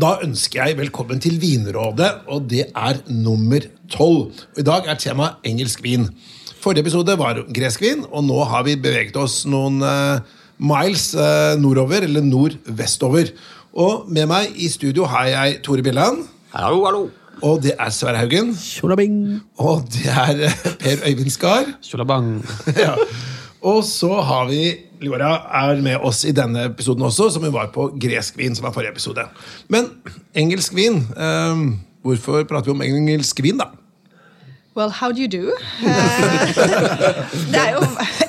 Da ønsker jeg velkommen til Vinrådet, og det er nummer tolv. I dag er temaet engelsk vin. Forrige episode var gresk vin, og nå har vi beveget oss noen uh, miles uh, nordover, eller nordvestover. Og med meg i studio har jeg Tore Billand. Hallo, hallo. Og det er Sverre Haugen. Og det er uh, Per Øyvind Skar. Ja. Og så har vi Liora er med oss i denne episoden også, som hun var på gresk vin, som var forrige episode. Men engelsk vin um, Hvorfor prater vi om engelsk vin, da? Well, how do you do? Eh, det er jo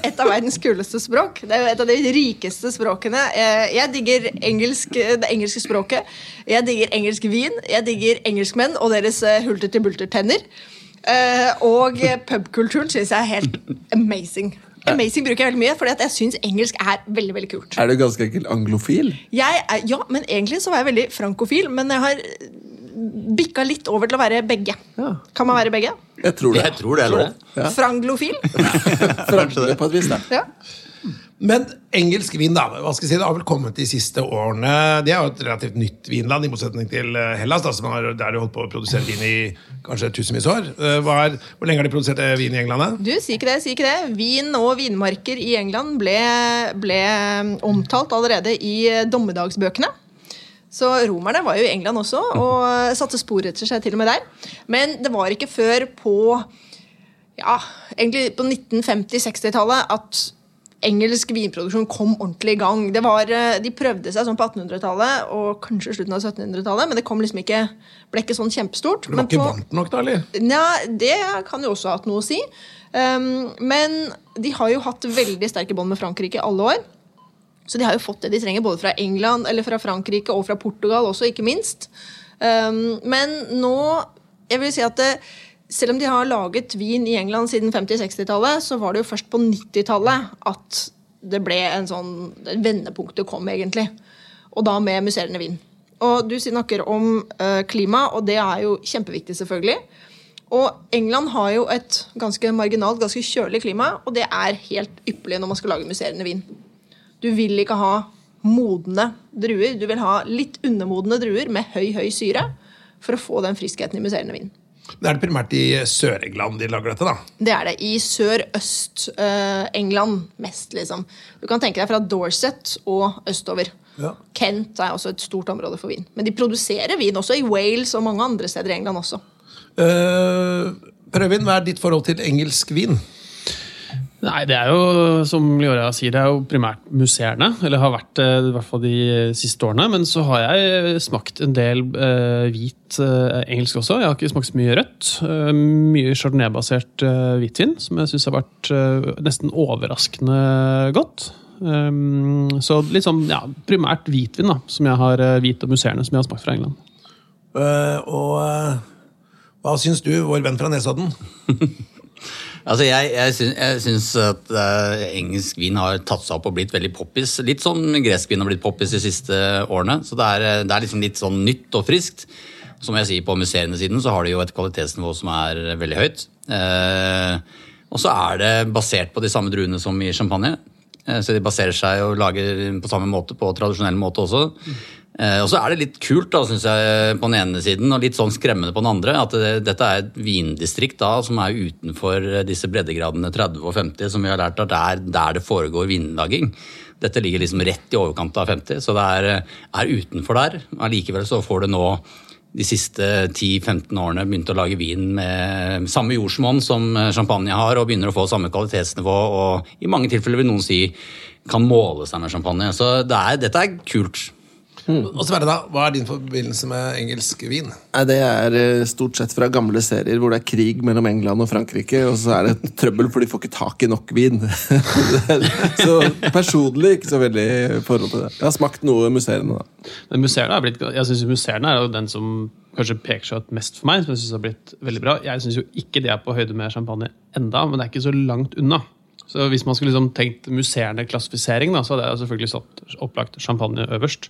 et av verdens kuleste språk. Det er jo et av de rikeste språkene. Eh, jeg digger engelsk, det engelske språket. Jeg digger engelsk vin. Jeg digger engelskmenn og deres eh, hulter-til-bulter-tenner. Og pubkulturen syns jeg er helt amazing. Amazing bruker jeg veldig mye, for jeg syns engelsk er veldig veldig kult. Er du ganske enkelt anglofil? Jeg er, ja, men egentlig så var jeg veldig frankofil. Men jeg har bikka litt over til å være begge. Ja. Kan man være begge? Jeg tror det. Jeg tror det, eller? Ja. Franglofil? Frankrike på et vis, da. Ja. Men engelsk vin da, hva skal jeg si, det har vel kommet de siste årene. Det er jo et relativt nytt vinland, i motsetning til eh, Hellas, da, som har, der de holdt på å produsere vin i kanskje tusenvis år. Eh, er, hvor lenge har de produsert eh, vin i England? Du, si ikke det, si ikke det. Vin og vinmarker i England ble, ble omtalt allerede i dommedagsbøkene. Så romerne var jo i England også, og satte spor etter seg til og med der. Men det var ikke før på ja, egentlig på 1950-60-tallet at engelsk vinproduksjon kom ordentlig i gang. Det var, eh, de prøvde seg sånn på 1800-tallet og kanskje slutten av 1700-tallet, men det kom liksom ikke, ble ikke sånn kjempestort. Det var Men ikke på- varmt nok, da? eller? Ja, det kan jo også ha hatt noe å si. Um, men de har jo hatt veldig sterke bånd med Frankrike i alle år. Så de har jo fått det de trenger, både fra England, eller fra Frankrike og fra Portugal også, ikke minst. Um, men nå Jeg vil si at det, selv om de har laget vin i England siden 50-60-tallet, så var det jo først på 90-tallet at det ble en sånn vendepunktet kom, egentlig. Og da med musserende vin. Og du snakker om eh, klima, og det er jo kjempeviktig, selvfølgelig. Og England har jo et ganske marginalt, ganske kjølig klima, og det er helt ypperlig når man skal lage musserende vin. Du vil ikke ha modne druer. Du vil ha litt undermodne druer med høy, høy syre for å få den friskheten i musserende vin. Det er det primært i Sør-England de lager dette, da. Det er det. I sør-øst-England mest, liksom. Du kan tenke deg fra Dorset og østover. Ja. Kent er også et stort område for vin. Men de produserer vin også i Wales og mange andre steder i England også. Uh, Prøvin, hva er ditt forhold til engelsk vin? Nei, det er jo, som Liora sier, det er jo primært musserende. Eller har vært det i hvert fall de siste årene. Men så har jeg smakt en del eh, hvit eh, engelsk også. Jeg har ikke smakt så mye rødt. Eh, mye chardonnay-basert eh, hvitvin, som jeg syns har vært eh, nesten overraskende godt. Um, så litt sånn, ja, primært hvitvin, da, som jeg har eh, hvit og musserende, som jeg har smakt fra England. Uh, og uh, hva syns du, vår venn fra Nesodden? Altså, jeg, jeg, syns, at uh, engelsk vin har tatt seg opp og blitt veldig poppis. Litt sånn gresk vin har blitt poppis de siste årene. Så det er, eh, det er liksom litt sånn nytt og friskt. Som jeg sier, på musserende siden så har de jo et kvalitetsnivå som er veldig høyt. Uh, og så er det basert på de samme druene som i champagne. Uh, så de baserer seg og lager på samme måte, på tradisjonell måte også. Eh, og så er det litt kult, da, synes jeg, på den ene siden, og litt sånn skremmende på den andre, at det, dette er et vindistrikt da, som er utenfor disse breddegradene 30 og 50, som vi har lært at det er der det foregår vinlaging. Dette ligger liksom rett i overkant av 50, så det er, er utenfor der. Allikevel så får det nå de siste 10-15 årene begynt å lage vin med samme jordsmonn som champagne har, og begynner å få samme kvalitetsnivå, og i mange tilfeller vil noen si kan måle seg med champagne. Så det er, dette er kult. Og Sverre, da, hva er din forbindelse med engelsk vin? Det er eh, stort sett fra gamle serier hvor det er krig mellom England og Frankrike, og så er det trøbbel for de får ikke tak i nok vin. så personlig ikke så veldig forhold til det. Jeg har smakt noe musserende, da. Men musserende er blitt, jeg synes Musserende er jo den som kanskje peker seg ut mest for meg. som jeg synes har blitt veldig bra. Jeg syns jo ikke det er på høyde med champagne enda, men det er ikke så langt unna. Så Hvis man skulle liksom tenkt musserende klassifisering, da, så hadde jeg selvfølgelig satt opplagt champagne øverst.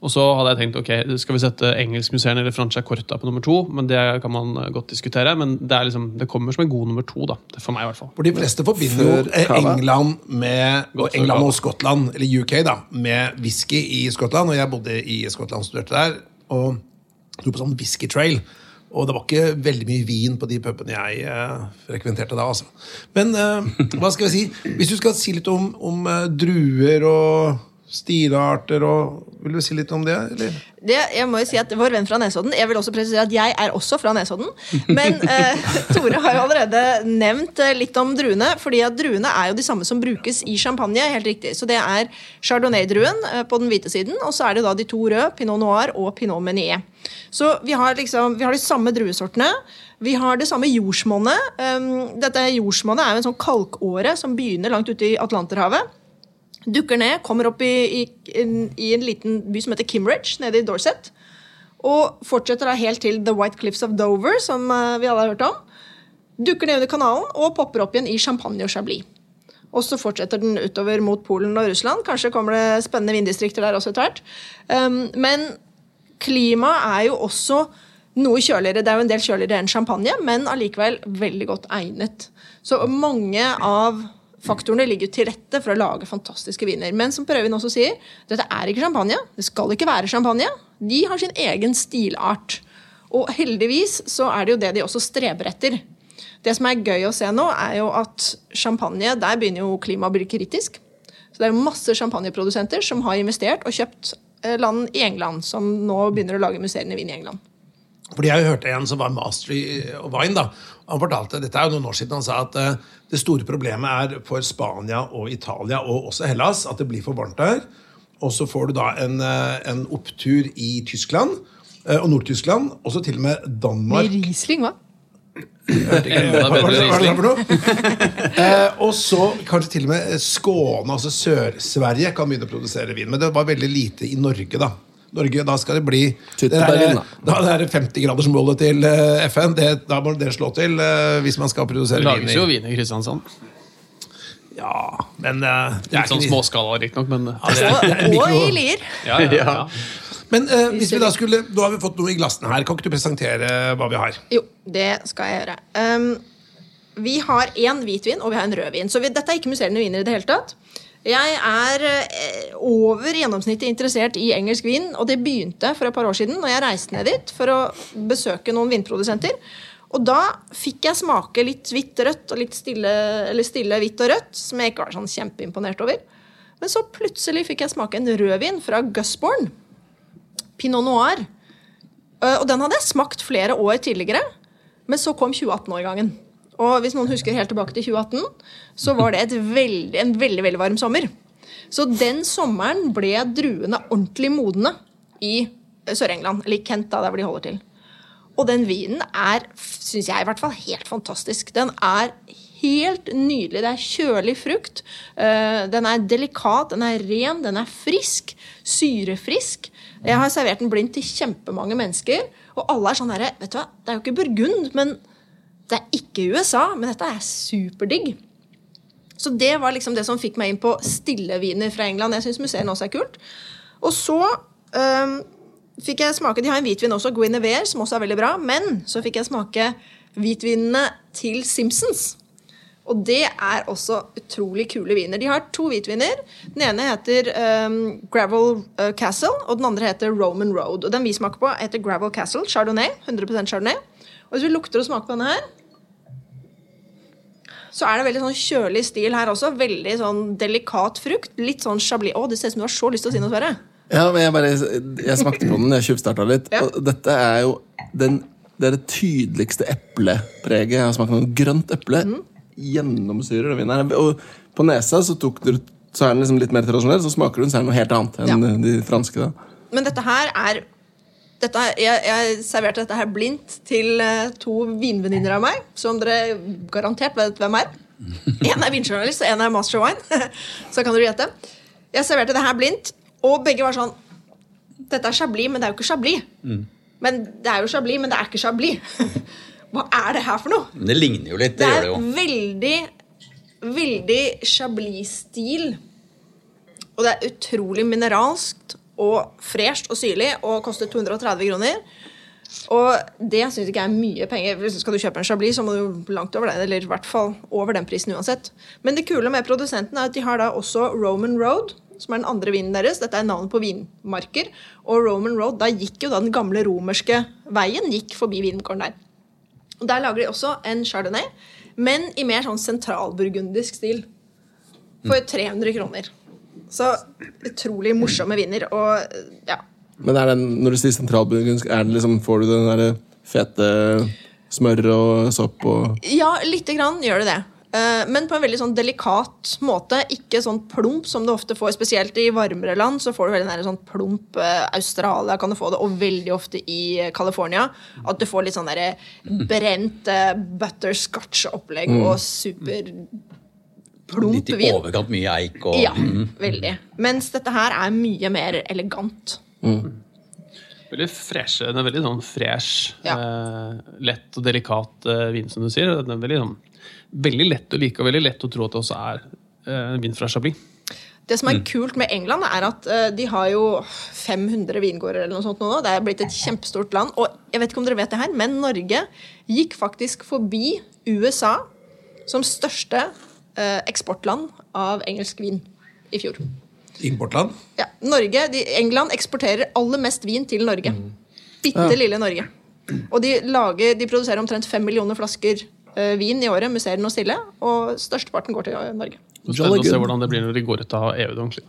Og så hadde jeg tenkt ok, skal vi sette engelskmuseerne eller Francia Corta på nummer to. men Det kan man godt diskutere, men det, er liksom, det kommer som en god nummer to. da, For meg i hvert fall. For de fleste forbinder jo eh. England, med, og England og Skottland, eller UK, da, med whisky i Skottland. Og jeg bodde i Skottland og studerte der. og dro på sånn whisky trail. Og det var ikke veldig mye vin på de pubene jeg eh, frekventerte da. altså. Men eh, hva skal jeg si? Hvis du skal si litt om, om eh, druer og stilarter og Vil du si litt om det? eller? Det, jeg må jo si at Vår venn fra Nesodden Jeg vil også presisere at jeg er også fra Nesodden. Men eh, Tore har jo allerede nevnt eh, litt om druene. fordi at druene er jo de samme som brukes i champagne. helt riktig. Så det er chardonnay-druen eh, på den hvite siden, og så er det da de to røde, pinot noir og pinot menier. Så vi har liksom, vi har de samme druesortene. Vi har det samme jordsmonnet. Um, dette jordsmonnet er jo en sånn kalkåre som begynner langt ute i Atlanterhavet. Dukker ned, kommer opp i, i, i en liten by som heter Kimridge, nede i Dorset. Og fortsetter da helt til The White Cliffs of Dover, som eh, vi alle har hørt om. Dukker ned under kanalen og popper opp igjen i Champagne og Chablis. Og så fortsetter den utover mot Polen og Russland. Kanskje kommer det spennende vinddistrikter der også etter hvert. Um, men klimaet er jo også noe kjøligere. Det er jo en del kjøligere enn champagne, men allikevel veldig godt egnet. Så mange av faktorene ligger til rette for å lage fantastiske viner. Men som Prøvin også sier, dette er ikke champagne. Det skal ikke være champagne. De har sin egen stilart. Og heldigvis så er det jo det de også streber etter. Det som er gøy å se nå, er jo at champagne, der begynner jo klimaet å bli kritisk. Så det er masse champagneprodusenter som har investert og kjøpt eh, land i England, som nå begynner å lage musserende vin i England. Fordi Jeg hørte en som var master i og wine. da, Han fortalte, dette er jo noen år siden, han sa at eh, det store problemet er for Spania og Italia og også Hellas at det blir for varmt der. Og så får du da en, eh, en opptur i Tyskland eh, og Nord-Tyskland, og så til og med Danmark. Med Riesling, hva? Enda bedre Riesling. eh, og så kanskje til og med Skåne, altså Sør-Sverige, kan begynne å produsere vin. Men det var veldig lite i Norge, da. Norge, Da skal det bli det er der, da, det 50-gradersmålet til eh, FN. Det, da må det slå til eh, hvis man skal produsere vin. lages jo vin i Kristiansand. Ja, men eh, det er Litt sånn ikke småskala, riktignok, men Ja, det er- det er Og, mikro- og i Lier. ja, ja, ja. Men eh, hvis vi da skulle Nå har vi fått noe i glassene her. Kan ikke du presentere hva vi har? Jo, det skal jeg gjøre. Um, vi har én hvitvin og vi har en rødvin. Så vi, dette er ikke musserende viner i det hele tatt. Jeg er eh, over gjennomsnittet interessert i engelsk vin, og det begynte for et par år siden når jeg reiste ned dit for å besøke noen vinprodusenter. Og da fikk jeg smake litt hvitt rødt og litt stille, stille hvitt og rødt, som jeg ikke var sånn kjempeimponert over. Men så plutselig fikk jeg smake en rødvin fra Gusborn. Pinot Noir. Eh, Og den hadde jeg smakt flere år tidligere, men så kom 2018-årgangen. Og hvis noen husker helt tilbake til 2018, så var det et veldig, en veldig veldig varm sommer. Så den sommeren ble druene ordentlig modne i Sør-England, eller i Kent, da, der hvor de holder til. Og den vinen er, syns jeg i hvert fall, helt fantastisk. Den er helt nydelig. Det er kjølig frukt. eh, Den er delikat, den er ren, den er frisk. Syrefrisk. Jeg har servert den blindt til kjempemange mennesker, og alle er sånn herre Vet du hva, det er jo ikke Burgund, men det er ikke USA, men dette er superdigg. Så det var liksom det som fikk meg inn på stilleviner fra England. Jeg syns museene også er kult. Og så um, fikk jeg smake De har en hvitvin også, Guinevere, som også er veldig bra. Men så fikk jeg smake hvitvinene til Simpsons. Og det er også utrolig kule viner. De har to hvitviner. Den ene heter um, Gravel øh, Castle, og den andre heter Roman Road. Og Den vi smaker på, heter Gravel Castle Chardonnay. 100% Chardonnay. Og hvis vi lukter og smaker på denne her, så er det veldig sånn kjølig stil her også. Veldig sånn delikat frukt. Litt sånn chablis. Å, det ser ut som du har så lyst til å si noe, Sverre. Ja, men jeg, bare, jeg smakte på den, jeg tjuvstarta litt. Ja. Og dette er jo den, det, er det tydeligste eplepreget jeg har smakt. Noe grønt eple mm. gjennomsyrer den vinen. her. Og på nesa så, tok du, så er den liksom litt mer tradisjonell, så smaker den så er den noe helt annet enn Ja. de franske. da. Men dette her er dette, jeg, jeg serverte dette her blindt til eh, to vinvenninner av meg, som dere garantert vet hvem er. En er vinjournalist, og en er master wine. Så kan dere gjette. Jeg serverte det her blindt, og begge var sånn Dette er chablis, men det er jo ikke chablis. Men det er jo chablis, men det er ikke chablis. Hva er det her for noe? Men det ligner jo litt. Det Det gjør er det er veldig, veldig chablis-stil. Og det er utrolig mineralskt og fresht og syrlig og koster 230 kroner. Og det syns ikke jeg er mye penger. Skal du kjøpe en chablis, så må du langt over den, Eller i hvert fall over den prisen uansett. Men det kule med produsenten er at de har da også Roman Road. som er den andre vinen deres. Dette er navnet på vinmarker. Og Roman Road, da gikk jo da den gamle romerske veien gikk forbi vingården der. Og Der lager de også en chardonnay, men i mer sånn sentralburgundisk stil. For 300 kroner. Så utrolig morsomme viner. Og ja, Men er den, når du sier sentralburgundisk, er liksom, får du den derre fete smør og sopp og Ja, lite grann gjør det det. Eh, Men på en veldig sånn delikat måte. Ikke sånn plump som du ofte får, spesielt i varmere land. Så får du veldig sånn plump eh, Australia kan du få det, og veldig ofte i eh, California. At du får litt sånn derre brent butterscotch-opplegg og super plump Litt i vin. overkant mye eik og Ja, veldig. Mens dette her er mye mer elegant. Veldig fresh, Den er veldig sånn fresh, Ja. eh, lett og delikat eh, vin, som du sier. Den er veldig, sånn, veldig lett å like og veldig lett å tro at det også er eh, vin fra Chablis. Det som er kult med England, er at eh, de har jo 500 vingårder eller noe sånt nå. Det er blitt et kjempestort land. Og jeg vet ikke om dere vet det her, men Norge gikk faktisk forbi USA som største eksportland av engelsk vin i fjor. Importland. Ja, Norge, de, England eksporterer aller mest vin til Norge. Bitte lille Norge. Og de, lager, de produserer omtrent fem millioner flasker uh, vin i året, museer og stille. Og størsteparten går til eh, Norge. Spennende å se hvordan det blir når de går ut av EU. det ordentlig.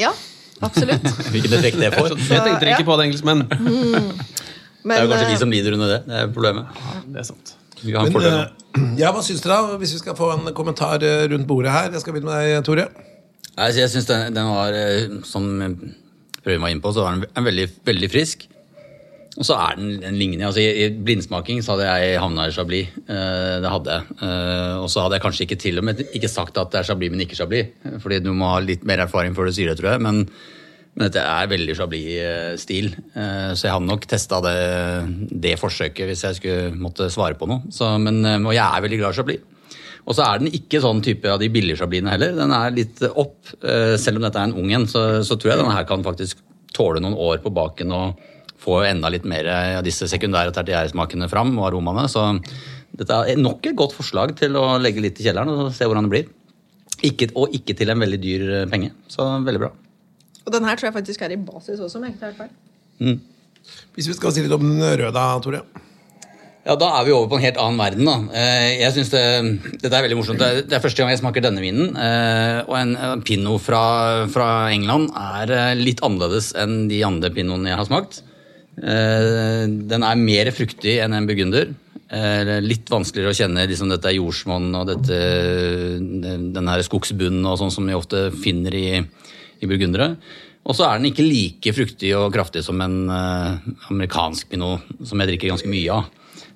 Ja, absolutt. hvilken effekt det får. Jeg tenkte ikke på det, engelskmenn. Det Men er jo kanskje eh, vi som lider under det. Det er problemet. Det er sant. Vi har Men, eh, ja, hva syns dere, da, hvis vi skal få en kommentar eh, rundt bordet her? Jeg skal begynne med deg, Tore. Nei, jeg synes den, den var, eh, som Prøven var inne på, så var den en veldig, veldig frisk. Og så er den en lignende. altså I, i blindsmaking så hadde jeg havna i Chablis. Det hadde jeg. Eh, og så hadde jeg kanskje ikke til og med ikke sagt at det er Chablis, men ikke Chablis. Fordi du må ha litt mer erfaring før du sier det, tror jeg. Men, men dette er veldig Chablis-stil. Eh, så jeg hadde nok testa det, det forsøket hvis jeg skulle måtte svare på noe. Så, men, eh, og jeg er veldig glad i Chablis. Og så er den ikke sånn type av de billige Chablisene heller. Den er litt opp. Eh, Selv om dette er en ung en, så, så tror jeg denne her kan faktisk tåle noen år på baken og få enda litt mer av disse sekundære tertiæresmakene fram og aromaene. Så dette er nok et godt forslag til å legge litt i kjelleren og se hvordan det blir. Ikke, og ikke til en veldig dyr eh, penge. Så veldig bra. Og den her tror jeg faktisk er i basis også, om jeg ikke tar feil. Hvis vi skal si litt om den røde, da, Tore. Ja, Da er vi over på en helt annen verden. da. Eh, Jeg synes det, Dette er veldig morsomt. Det er- det er første gang jeg smaker denne vinen. eh, Og en en pinot fra, fra England er eh, litt annerledes enn de andre pinotene jeg har smakt. Eh, Den er mer fruktig enn en burgunder. Litt vanskeligere å kjenne liksom dette er jordsmonn og dette, den her skogsbunnen og sånn som vi ofte finner i, i burgundere. Og så er den ikke like fruktig og kraftig som en uh, amerikansk pinot, som jeg drikker ganske mye av.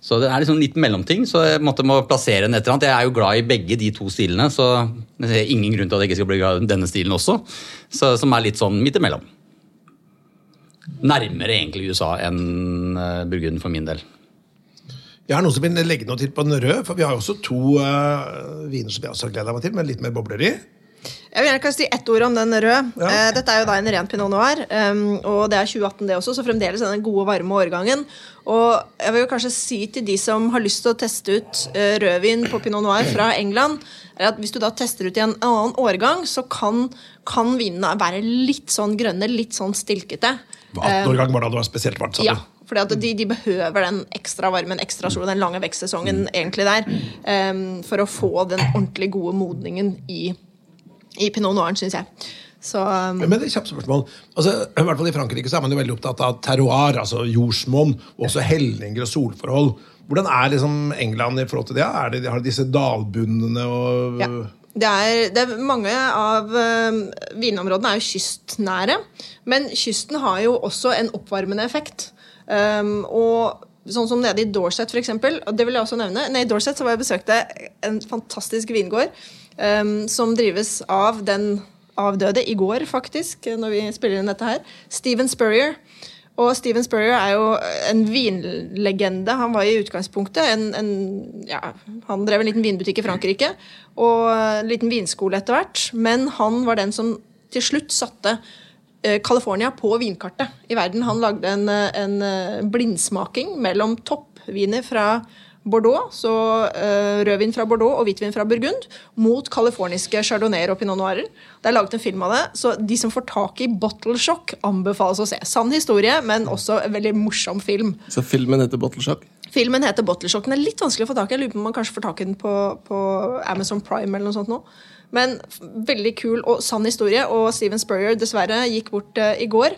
Så det er liksom litt mellomting, så jeg måtte må plassere den et eller annet. Jeg er jo glad i begge de to stilene, så jeg ser ingen grunn til at jeg ikke skal bli glad i denne stilen også. Så, som er litt sånn midt imellom. Nærmere egentlig USA enn uh, Burgund for min del. Jeg har noen som vil legge noe til på den røde, for vi har jo også to uh, viner som jeg også har gleda meg til, men litt mer bobler i. Jeg vil gjerne kanskje si ett ord om den røde. Ja. Eh, Dette er jo da en ren pinot noir, um, og det er 2018 det også, så fremdeles er den gode, varme årgangen. Og jeg vil jo kanskje si til de som har lyst til å teste ut uh, rødvin på pinot noir fra England, er at hvis du da tester ut i en annen årgang, så kan, kan vinene være litt sånn grønne, litt sånn stilkete. 18 år gang var da det var spesielt varmt. Ja, fordi at de, de behøver den ekstra varmen, ekstra solen, den lange vekstsesongen egentlig der, um, for å få den ordentlig gode modningen i, i pinot noiren, syns jeg. Så um, Men et kjapt spørsmål. Altså, I hvert fall i Frankrike så er man jo veldig opptatt av terroir, altså jordsmonn, og også helninger og solforhold. Hvordan er liksom England i forhold til det? Er det har de disse dalbunnene og ja. Det er, det er Mange av øh, vinområdene er jo kystnære, men kysten har jo også en oppvarmende effekt. Um, og Sånn som nede i Dorset, for eksempel, og det vil jeg også nevne. Nede i Dorset så var jeg besøkte en fantastisk vingård um, som drives av den avdøde i går, faktisk, når vi spiller inn dette her. Steven Spurrier. Og Steven Spurrier er jo en vinlegende. Han var i utgangspunktet en, en ja, Han drev en liten vinbutikk i Frankrike og en liten vinskole etter hvert. Men han var den som til slutt satte eh, California på vinkartet i verden. Han lagde en, eh, en eh, blindsmaking mellom toppviner fra Bordeaux, så uh, rødvin fra Bordeaux og hvitvin fra Burgund, mot californiske chardonnayer og pinot noirer. Det er laget en film av det, så de som får tak i Bottle Shock, anbefales å se. Sann historie, men også en veldig morsom film. Så filmen heter Bottle Shock? Filmen heter Bottle Shock. Den er litt vanskelig å få tak i. Jeg lurer på om man kanskje får tak i den på, på Amazon Prime eller noe sånt nå. Men veldig kul og sann historie, og Steven Spurrier dessverre gikk bort uh, i går.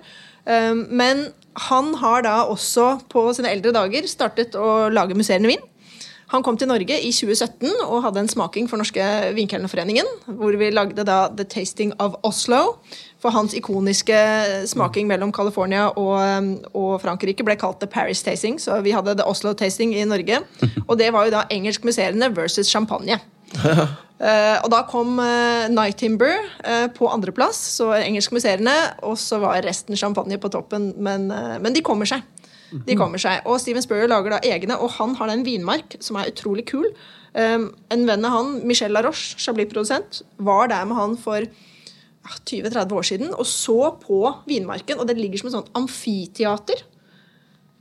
Um, men han har da også på sine eldre dager startet å lage musserende vin. Han kom til Norge i 2017 og hadde en smaking for Norske Vinkelnerforeningen, hvor vi lagde da The Tasting of Oslo. For hans ikoniske smaking mellom California og, um, og Frankrike ble kalt The Paris Tasting, så vi hadde The Oslo Tasting i Norge. Og det var jo da engelsk musserende versus champagne. Uh, og da kom uh, Night Timber uh, på andreplass, så engelskmuserende, og så var resten champagne på toppen. Men, men de kommer seg. De kommer seg. Og Steven Spurrier lager da egne, og han har da en vinmark som er utrolig kul. Um, en venn av han, Michel Laroche, Chablis-produsent, var der med han for 20-30 år siden og så på vinmarken, og det ligger som et sånt amfiteater.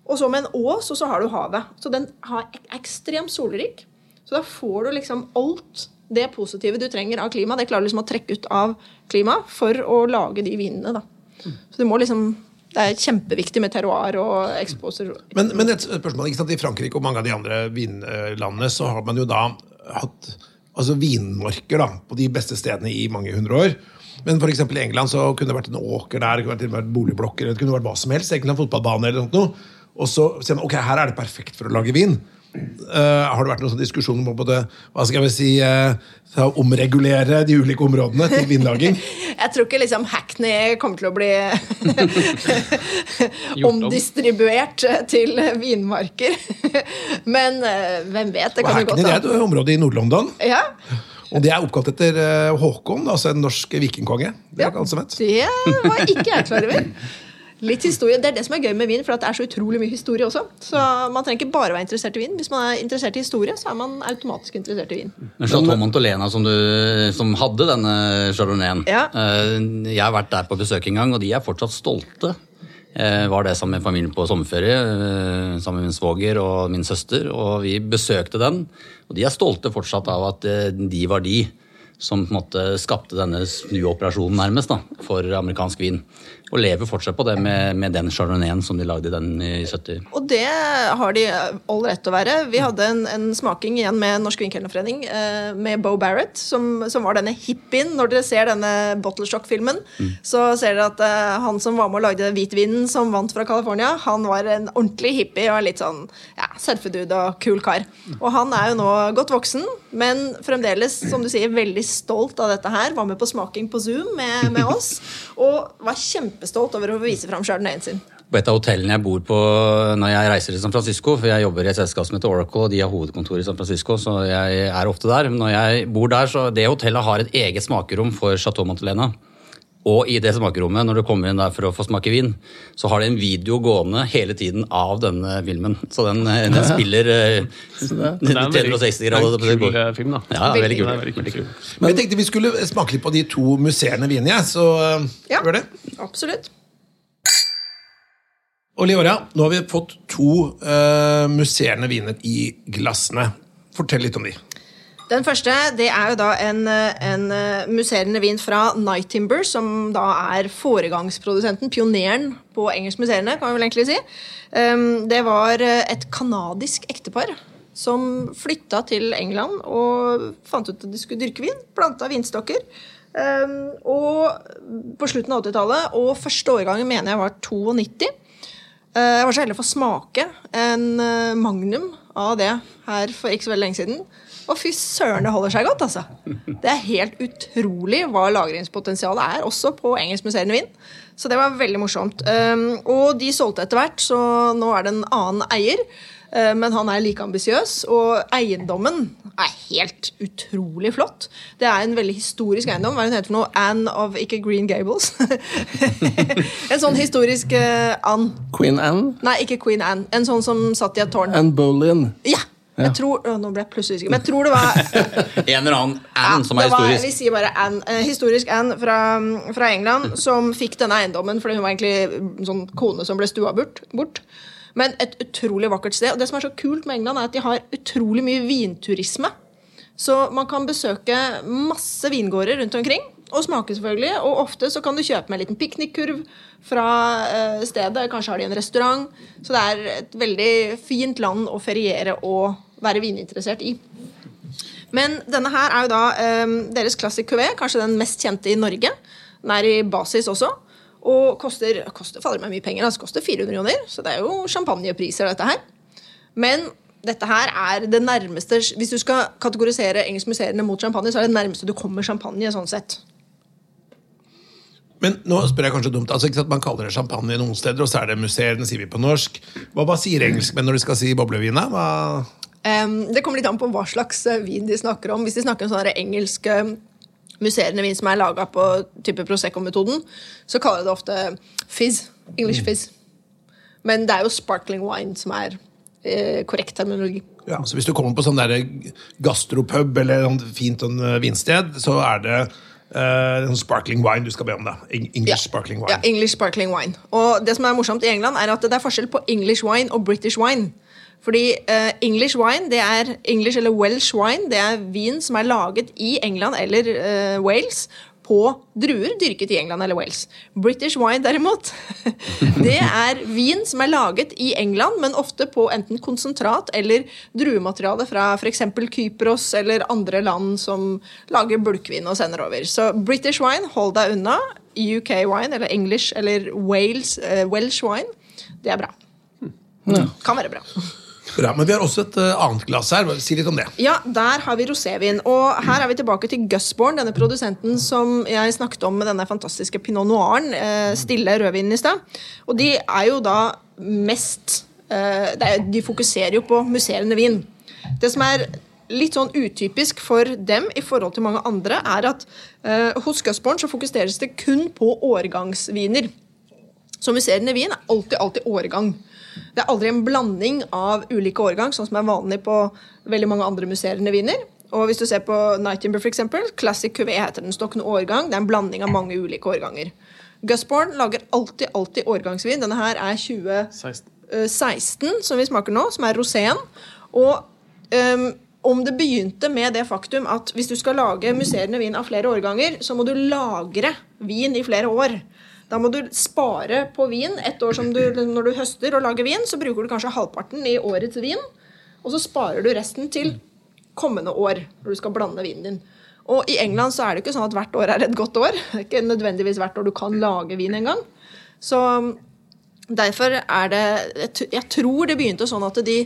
Og så med en ås, og så har du havet. Så den har ekstremt solrik. Så da får du liksom alt det positive du trenger av klima. Det klarer du liksom å trekke ut av klima for å lage de vinene. da. Så du må liksom Det er kjempeviktig med terroir og exposer. Men, men et spørsmål, ikke sant? I Frankrike og mange av de andre vinlandene så har man jo da hatt altså vinmarker da, på de beste stedene i mange hundre år. Men for i England så kunne det vært en åker der, det kunne vært, boligblokker, det kunne vært hva som helst. egentlig en fotballbane eller noe. Og så sier man ok, her er det perfekt for å lage vin. Eh, har det vært noen sånn diskusjon om å både, hva skal vi si, uh, omregulere de ulike områdene til vinlaging? Jeg tror ikke liksom Hackney kommer til å bli omdistribuert til vinmarker. Men uh, hvem vet? Det kan jo Hackney godt det er et område i Nord-London. Ja, Og det er oppkalt etter Håkon, altså en norsk vikingkonge. Det Ja. det var ikke jeg klar over. Litt historie, Det er det som er gøy med vin, for at det er så utrolig mye historie også. Så Man trenger ikke bare være interessert i vin. Hvis man er interessert i historie, så er man automatisk interessert i vin. Men Chateau Montolena, som, du, som hadde denne chardonnayen Ja. eh, Jeg har vært der på besøk en gang, og de er fortsatt stolte. Jeg var det sammen med familien på sommerferie, eh, sammen med min svoger og min søster. Og vi besøkte den, og de er stolte fortsatt av at eh, de var de som på en måte skapte denne snuoperasjonen nærmest da, for amerikansk vin. Og lever fortsatt på det med, med den chardonnayen som de lagde i den i 70. Og det har de all rett til å være. Vi hadde en, en smaking igjen med Norsk Vinkelnerforening eh, med Bo Barrett, som, som var denne hippien. Når dere ser denne Bottle Shock-filmen, så ser dere at eh, han som var med og lagde hvitvinen som vant fra California, han var en ordentlig hippie og litt sånn ja, surfedude og kul kar. Og han er jo nå godt voksen, men fremdeles, som du sier, veldig stolt av dette her. Var med på smaking på Zoom med, med oss, og var kjempestolt over å vise fram chardonnayen sin. På et av hotellene jeg bor på når jeg reiser til San Francisco, for jeg jobber i et selskap som heter Oracle, og de har hovedkontor i San Francisco, så jeg er ofte der. Men Når jeg bor der, så Det hotellet har et eget smakerom for Chateau Montelena. Og i det smakerommet, når du kommer inn der for å få smake vin, så har de en video gående hele tiden av denne filmen. Så den, den spiller ja, ja. er en veldig- 360 grader. det er en kul eh, film, da. Ja, veldig kul. veldig kul film. Men jeg tenkte vi skulle smake litt på de to musserende vinene, jeg, så eh, Ja. gjør det. Absolutt. Og Leora, nå har vi fått to uh, musserende viner i glassene. Fortell litt om de. Den første det er jo da en, en eh, musserende vin fra Night Timber, som da er foregangsprodusenten, pioneren på engelskmuseene, kan vi vel egentlig si. Um, det var eh, et kanadisk ektepar som flytta til England og fant ut at de skulle dyrke vin. Planta vinstokker. Um, og på slutten av 80-tallet, og første årgangen mener jeg var 92. Eh, Jeg var så heldig å få smake en magnum av det her for ikke så veldig lenge siden. Og fy søren, det holder seg godt, altså. Det er helt utrolig hva lagringspotensialet er, også på engelskmuseene vin. Så det var veldig morsomt. Um, og de solgte etter hvert, så nå er det en annen eier. eh, Men han er like ambisiøs, og eiendommen er helt utrolig flott. Det er en veldig historisk eiendom. Hva er den heter for noe? Anne of ikke Green Gables. en sånn historisk uh, Anne. Queen Anne? Nei, ikke Queen Anne. En sånn som satt i et tårn. Anne Boleyn. Ja! Jeg tror, å, nå ble jeg plutselig usikker, men jeg tror det var En eller annen Anne som er det var, historisk. Vi sier bare Anne. Eh, historisk Anne fra, fra England som fikk denne eiendommen fordi hun var egentlig en sånn kone som ble stua bort. bort. Men et utrolig vakkert sted. Og det som er så kult med England, er at de har utrolig mye vinturisme. Så man kan besøke masse vingårder rundt omkring. Og smake, selvfølgelig. Og ofte så kan du kjøpe med en liten piknikkurv fra eh, stedet. Kanskje har de en restaurant. Så det er et veldig fint land å feriere og være vininteressert i. Men denne her er jo da eh, deres Classic Cuvée, kanskje den mest kjente i Norge. Den er i basis også. Og koster, koster fader meg mye penger. Altså koster 400 kroner. Så det er jo champagnepriser, dette her. Men dette her er det nærmeste Hvis du skal kategorisere engelskmuseene mot champagne, så er det nærmeste du kommer champagne. sånn sett. Men nå spør jeg kanskje dumt, altså ikke sant, Man kaller det champagne noen steder, og så er det museer. Den sier vi på norsk. Hva, hva sier engelskmenn når de skal si boblevin? Hva... Det kommer litt an på hva slags eh, vin de snakker om. Hvis de snakker om sånne engelske engelsk eh, musserende vin som er laga på type Prosecco-metoden, så kaller de det ofte fizz. English fizz. Men det er jo sparkling wine som er eh, korrekt terminologi. Ja, så Hvis du kommer på sånn der gastropub eller noe fint sånn eh, vinsted, så er det eh, sånn sparkling wine du skal be om. da. English English sparkling wine. Ja, English sparkling wine. Og det som er morsomt i England, er at det er forskjell på English wine og British wine. Fordi uh, English wine, det er English eller Welsh wine, det er vin som er laget i England eller uh, Wales på druer dyrket i England eller Wales. British wine, derimot, det er vin som er laget i England, men ofte på enten konsentrat eller druemateriale fra f.eks. Kypros eller andre land som lager bulkvin og sender over. Så British wine, hold deg unna. UK wine, eller English eller Wales, uh, Welsh wine, det er bra. Kan være bra. Bra, Men vi har også et uh, annet glass her. Si litt om det. Ja, der har vi rosévin. Og her er vi tilbake til Gusborn, denne produsenten som jeg snakket om med denne fantastiske pinot noiren, uh, stille rødvinen i stad. Og de er jo da mest uh, De fokuserer jo på musserende vin. Det som er litt sånn utypisk for dem i forhold til mange andre, er at hos Gusborn så fokuseres det kun på årgangsviner. Så musserende vin er alltid, alltid årgang. Det er aldri en blanding av ulike årgang, sånn som er vanlig på veldig mange andre musserende viner. Og hvis du ser på Nightingale, eksempel, Classic QV heter den. stokkende årgang. Det er en blanding av mange ulike årganger. Gusborn lager alltid, alltid årgangsvin. Denne her er 2016, 16. som vi smaker nå, som er roséen. Og um, om det begynte med det faktum at hvis du skal lage musserende vin av flere årganger, så må du lagre vin i flere år. Da må du spare på vin. Et år som du, Når du høster og lager vin, så bruker du kanskje halvparten i årets vin. Og så sparer du resten til kommende år, når du skal blande vinen din. Og i England så er det ikke sånn at hvert år er et godt år. Det er ikke nødvendigvis hvert år du kan lage vin engang. Så derfor er det jeg tror det begynte sånn at de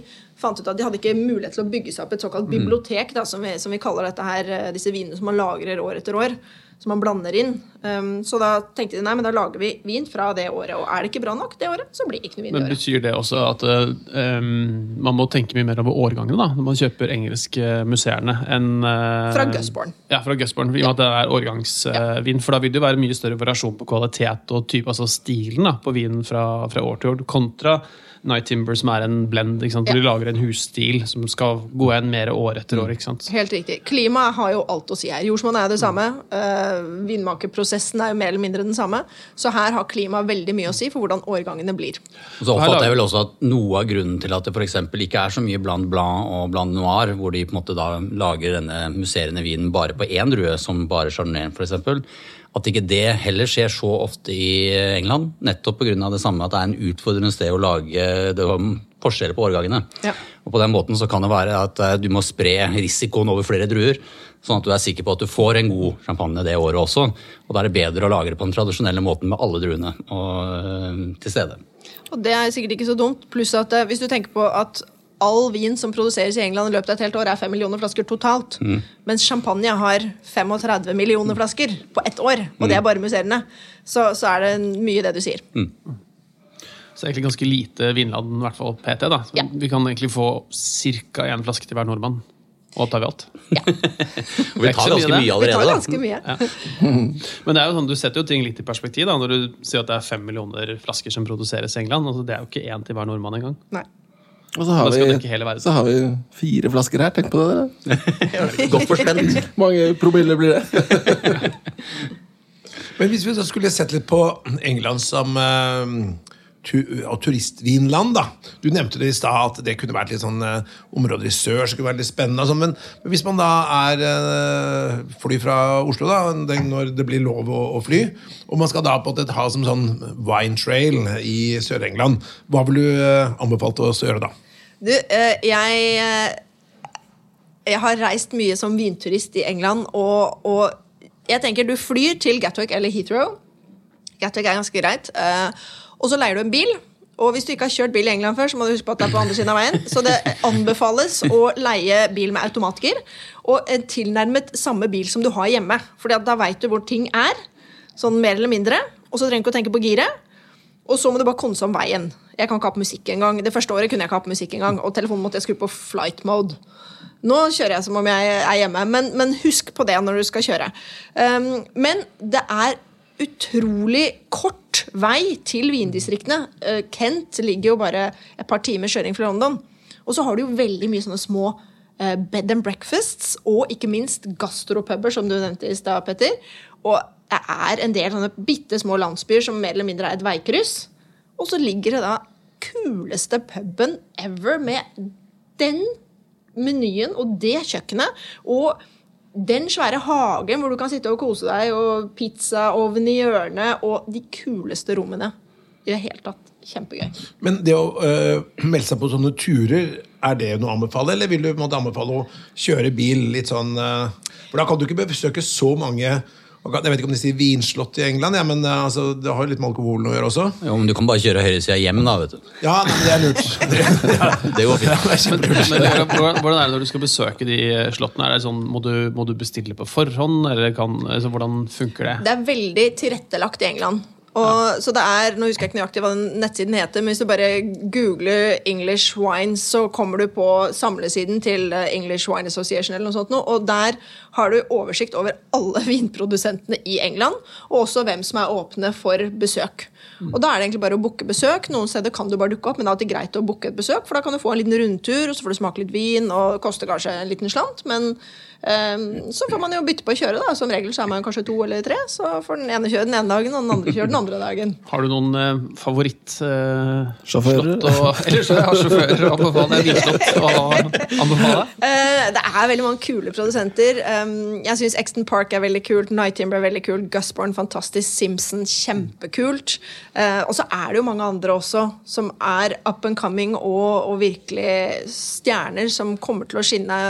fant ut at de hadde ikke mulighet til å bygge seg opp et såkalt bibliotek, da, som, vi, som vi kaller dette her, eh, disse vinene som man lagrer år etter år. Som man blander inn. Um, så da tenkte de nei, men da lager vi vin fra det året. Og er det ikke bra nok det året, så blir det ikke noe vin Men i året. Betyr det også at eh, um, man må tenke mye mer over årgangene da, når man kjøper engelske museerne enn uh, Fra Gusborn. Ja, fra Gusborn, i og med at det er årgangsvin. For da vil det jo være mye større variasjon på kvalitet og type, altså stilen da, på vinen fra, fra år til år, kontra Night Timber, som er en blend, ikke sant? hvor Ja. de lager en husstil som skal gå igjen mer år etter år. ikke sant? Helt riktig. Klimaet har jo alt å si her. Jordsmonn er det samme. Uh, Vindmakerprosessen er jo mer eller mindre den samme. Så her har klimaet veldig mye å si for hvordan årgangene blir. Og så oppfatter jeg vel også at noe av grunnen til at det for eksempel ikke er så mye Blanc Blanc og Blanc Noir, hvor de på en måte da lager denne musserende vinen bare på én drue, som bare Chardonnay f.eks., at ikke det heller skjer så ofte i England. Nettopp pga. det samme at det er en utfordrende sted å lage det forskjeller på årgangene. Ja. Og på den måten så kan det være at eh, du må spre risikoen over flere druer, sånn at du er sikker på at du får en god champagne det året også. Og da er det bedre å lagre på den tradisjonelle måten med alle druene og, øh, til stede. Og det er sikkert ikke så dumt. Pluss at eh, hvis du tenker på at all vin som produseres i England i løpet av et helt år, er 5 millioner flasker totalt. Mens champagne har 35 millioner flasker på ett år. Og det er bare musserende. Så, så er det mye det du sier. Så egentlig ganske lite vinland, i hvert fall PT. da. Ja. Vi kan egentlig få ca. én flaske til hver nordmann. Og da tar vi alt. Og vi tar ganske mye, mye allerede. Vi tar ganske mye. Men det er jo sånn, du setter jo ting litt i perspektiv da, når du sier at det er fem millioner flasker som produseres i England. Altså, det er jo ikke én til hver nordmann engang. Nei. Og så har, vi, så har vi fire flasker her. Tenk på det. dere. Godt forspent. Mange promille blir det? Men hvis vi så skulle sett litt på England som eh, og turistvinland. da. Du nevnte det i stad at det kunne vært litt sånn uh, områder i sør som kunne vært litt spennende. sånn, men, men hvis man da er uh, fly fra Oslo, da, den, når det blir lov å, å fly, og man skal da på et ha som sånn wine trail i Sør-England, hva vil du uh, anbefalt oss å gjøre da? Du, jeg Jeg har reist mye som vinturist i England, og, og jeg tenker du flyr til Gatwick eller Heathrow. Gatwick er ganske greit. eh, og så leier du en bil. Og hvis du ikke har kjørt bil i England før, så må du huske på at det er på andre siden av veien. Så det anbefales å leie bil med automatgir, og en tilnærmet samme bil som du har hjemme. For da veit du hvor ting er, sånn mer eller mindre. Og så trenger du ikke å tenke på giret. Og så må du bare konse om veien. Jeg kan ikke ha på musikk engang. Det første året kunne jeg ikke ha på musikk engang, og telefonen måtte jeg skru på flight mode. Nå kjører jeg som om jeg er hjemme, men, men husk på det når du skal kjøre. Um, men det er utrolig kort vei til vindistriktene. Uh, Kent ligger jo bare et par timer kjøring fra London. Og så har du jo veldig mye sånne små uh, bed and breakfasts, og ikke minst gastropuber, som du nevnte i stad, Petter. Og det er en del sånne bitte små landsbyer som mer eller mindre er et veikryss. Og så ligger det da kuleste puben ever med den menyen og det kjøkkenet. Og den svære hagen hvor du kan sitte og kose deg, og pizzaovn i hjørnet, og de kuleste rommene. I det hele tatt kjempegøy. Men det å øh, melde seg på sånne turer, er det noe å anbefale? Eller vil du måtte anbefale å kjøre bil litt sånn øh, For da kan du ikke besøke så mange Jeg vet ikke om de sier vinslott i England, ja, men øh, altså, det har jo litt med alkoholen å gjøre også. Jo, men du kan bare kjøre høyresida hjem, da, vet du. Ja, nei, men det er lurt. Det, ja, Det går fint. det er Men, men hvordan er det når du skal besøke de slottene? Er det sånn, må, du, må du bestille på forhånd, eller kan, altså, hvordan funker det? Det er veldig tilrettelagt i England. Og, Så det er, Nå husker jeg ikke nøyaktig hva den nettsiden heter, men hvis du bare googler English wines, så kommer du på samlesiden til eh, English Wine Association, eller noe sånt, og der har du oversikt over alle vinprodusentene i England, og også hvem som er åpne for besøk. Og Da er det egentlig bare å booke besøk. Noen steder kan du bare dukke opp, men det er alltid greit å booke et besøk, for da kan du få en liten rundtur, og så får du smake litt vin, og det koster kanskje en liten slant, men så får man jo bytte på å kjøre. da Som regel så er man kanskje to eller tre, så får den ene kjøre den ene dagen, og den andre kjøre den andre dagen. Har du noen eh, favorittslott Sjåfører? Eller så har sjåfører å anbefale? Vinslott å anbefale? Eh, det er veldig mange kule produsenter. Um, jeg syns Exton Park er veldig kult, Night Timber er veldig kult, Gusborn fantastisk, Simpson kjempekult. Eh, og så er det jo mange andre også som er up and coming og, og virkelig stjerner som kommer til å skinne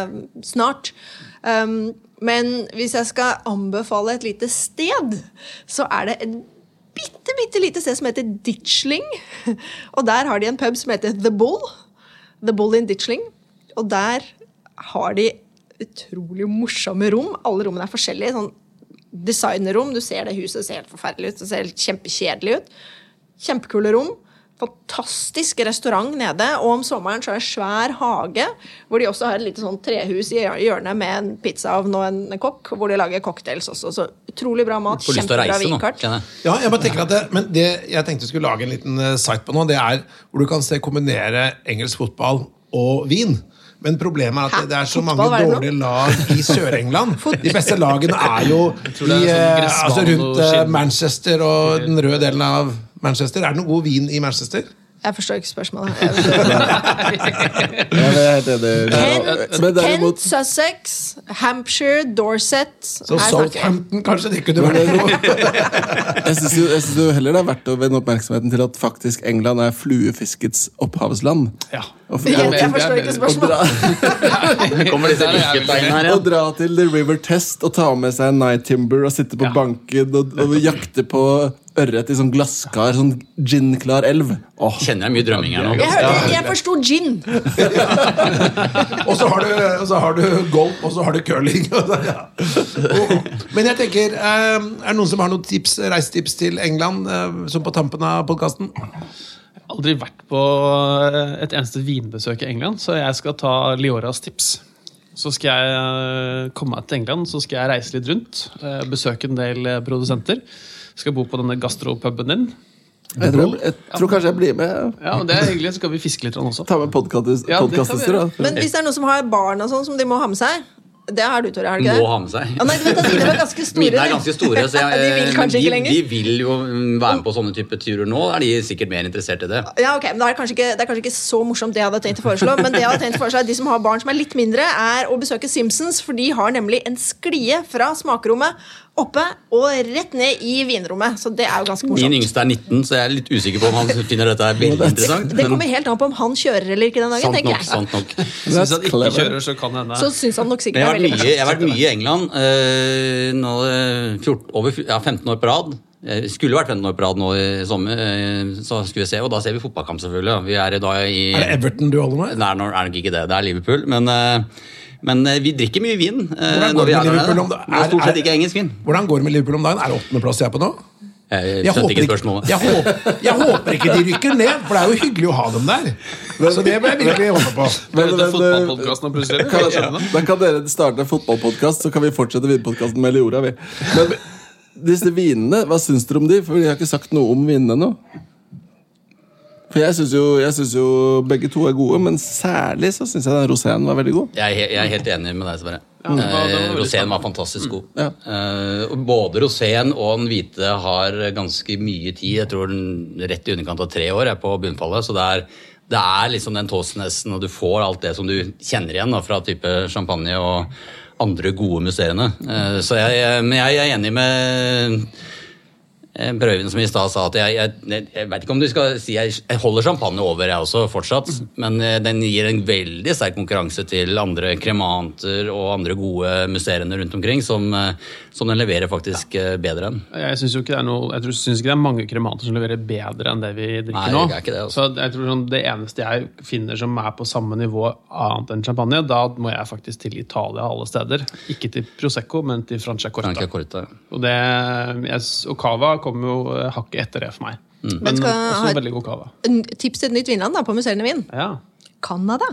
snart. Um, men hvis jeg skal anbefale et lite sted, så er det et bitte, bitte lite sted som heter Ditchling. Og der har de en pub som heter The Bull. The Bull in Ditchling. Og der har de utrolig morsomme rom. Alle rommene er forskjellige. sånn Designerrom. Du ser det huset ser helt forferdelig ut. Det ser helt kjempekjedelig ut. Kjempekule rom. Fantastisk restaurant nede, og om sommeren så er det svær hage, hvor de også har et lite sånn trehus i hjørnet med en pizzaovn og en kokk, hvor de lager cocktails også. Så utrolig bra mat. Kjempebra nå, vinkart. Ja, jeg bare tenker at det, men det jeg tenkte jeg skulle lage en liten eh, site på nå, det er hvor du kan se kombinere engelsk fotball og vin. Men problemet er at Hæ? det er så mange er dårlige lag i Sør-England. De beste lagene er jo i, er sånn eh, altså rundt og eh. Manchester og den røde delen av Manchester. Er det noe god vin i Manchester? Jeg forstår ikke spørsmålet. Jeg vet. Ja, det. Kent, derimot Kent, Sussex, Hampshire, Dorset Så. Southampton, kanskje det kunne vært noe? Jeg syns jo, heller det er verdt å vende oppmerksomheten til at faktisk England er fluefiskets opphavsland. Ja. Og, Jeg, forstår ikke spørsmålet. Å dra til The River Test og ta med seg en Night Timber og sitte på Ja. banken og, og jakte på ørret i sånn glasskar, sånn gin-klar elv. Oh. Kjenner jeg mye drømming her nå. Jeg, hørte, jeg forsto gin. Og så har, du- og så har du golf, og så har du curling. ja. Og- Men jeg tenker, eh, er det noen som har noen tips, reisetips til England, eh, som på tampen av podkasten? Aldri vært på eh, et eneste vinbesøk i England, så jeg skal ta Lioras tips. Så skal jeg eh, komme meg til England, så skal jeg reise litt rundt. Besøke en del produsenter. Skal bo på denne gastropuben din. jeg, tror, jeg tror kanskje jeg blir med. Ja, og Det er hyggelig, så skal vi fiske litt også. Ta med podkastester. Ja. Men hvis det er noen som har barn og sånn som de må ha med seg, Det har du, Tore. har du ikke Må ha med seg. Ja, nei, at Dine var ganske store. Mine er ganske store, så jeg, de vil kanskje de, ikke lenger. de vil jo være med på sånne type turer nå. Er de sikkert mer interessert i det? Ja, ok, men det er, kanskje ikke, det er kanskje ikke så morsomt det jeg hadde tenkt å foreslå. Men det jeg hadde tenkt å foreslå er de som har barn som er litt mindre, er å besøke Simpsons. For de har nemlig en sklie fra smakerommet oppe og rett ned i vinrommet. Så det er jo ganske morsomt. Min yngste er 19, så jeg er litt usikker på om han finner dette her veldig interessant. Det kommer helt an på om han kjører eller ikke den dagen. sant tenker nok, jeg. sant nok. Hvis han ikke kjører, så kan hende. Så syns han nok sikkert det har vært mye, jeg har vært mye i England. Uh, nå, eh, 14, over ja, 15 år på rad. Jeg skulle vært 15 år på rad nå i sommer, eh, så skulle vi se, og da ser vi fotballkamp, selvfølgelig. Vi er da i Er det Everton du holder med? Nei, nå er det nok ikke det. Det er Liverpool. Men, eh, men eh, vi drikker mye vin eh, Hvordan går det er med Liverpool om Stort er- sett ikke engelsk vin. Hvordan går det med Liverpool om dagen? Er det åttendeplass jeg er på nå? Jeg Jeg skjønte håper, ikke jeg, håper, jeg håper ikke de rykker ned, for det er jo hyggelig å ha dem der. Så det må jeg virkelig håpe på. Men, men, fotballpodcasten har plutselig kan, da kan dere starte en fotballpodkast, så kan vi fortsette vinpodkasten med Leora. Vi. Men disse vinene, hva syns dere om de? For vi har ikke sagt noe om vinene ennå. For jeg syns jo, jo begge to er gode, men særlig så syns jeg den roséen var veldig god. Jeg er, jeg er helt enig med deg, Sverre. Ja, det var- Eh, Rosén var fantastisk god. Ja. Eh, både rosén og den hvite har ganske mye tid. Jeg tror den rett i underkant av tre år er på bunnfallet. Så det er, det er liksom den toastnessen, og du får alt det som du kjenner igjen da, fra type champagne og andre gode museene. Eh, så jeg, men jeg er enig med eh, som i stad sa at jeg, jeg, jeg, vet ikke om du skal si jeg, jeg holder champagne over, jeg også, fortsatt. Men eh, den gir en veldig sterk konkurranse til andre kremanter og andre gode museene rundt omkring, som, eh, som den leverer faktisk ja. bedre enn. Jeg syns ikke ikke det er mange kremanter som leverer bedre enn det vi drikker Nei, nå. det ikke det, altså. Så jeg tror sånn, Det eneste jeg finner som er på samme nivå annet enn champagne, da må jeg faktisk til Italia alle steder. Ikke til Prosecco, men til Franciacorta. Francia Corta. Og, det, og cava kommer jo eh, hakket etter det for meg. Mm. Men skal også en veldig god cava. Tips til et nytt vinland da, på museene vin. Ja. Canada.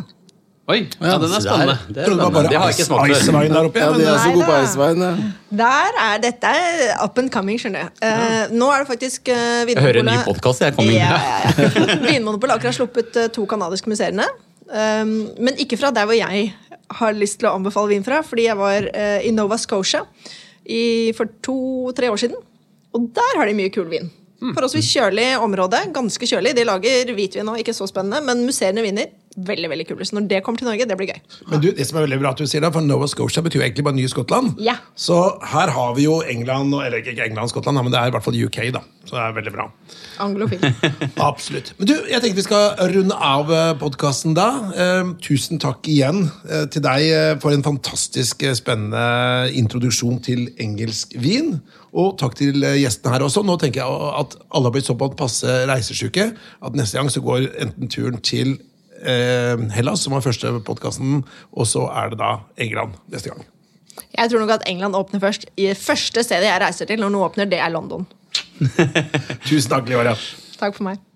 Oi, ja, den er spennende. Det, er- det, er det har jeg ikke smakt før. der oppe. Ja, De er så gode på Eisvein. Der er Dette er up and coming, skjønner jeg. Eh, nå er det faktisk uh, Jeg hører en ny podkast, jeg. Kom inn. Ja, ja, ja. Vinmonopolet har akkurat sluppet uh, to kanadiske museene. Um, men ikke fra der hvor jeg har lyst til å anbefale vin fra. Fordi jeg var uh, i Nova Scotia i, for to-tre år siden. Og der har de mye kul vin. Forholdsvis kjølig område. Ganske kjølig. De lager hvitvin nå, ikke så spennende, men musserende viner. Veldig veldig kule. Så når det kommer til Norge, det blir gøy. men du, det som er veldig bra at du sier det, for Nova Scotia betyr jo egentlig bare Ny-Skottland. Ja. Så her har vi jo England, eller ikke England Skottland, men det er i hvert fall UK, da. Så det er veldig bra. Anglofil. Absolutt. Men du, jeg tenkte vi skal runde av podkasten da. Eh, tusen takk igjen eh, til deg eh, for en fantastisk eh, spennende introduksjon til engelsk vin. Og takk til eh, gjestene her også. Nå tenker jeg at alle har blitt såpass passe reisesyke at neste gang så går enten turen til eh, Hellas, som var første podkasten, og så er det da England neste gang. Jeg tror nok at England åpner først. I første stedet jeg reiser til når noe åpner, det er London. Tusen takk, Leoria. Takk for meg.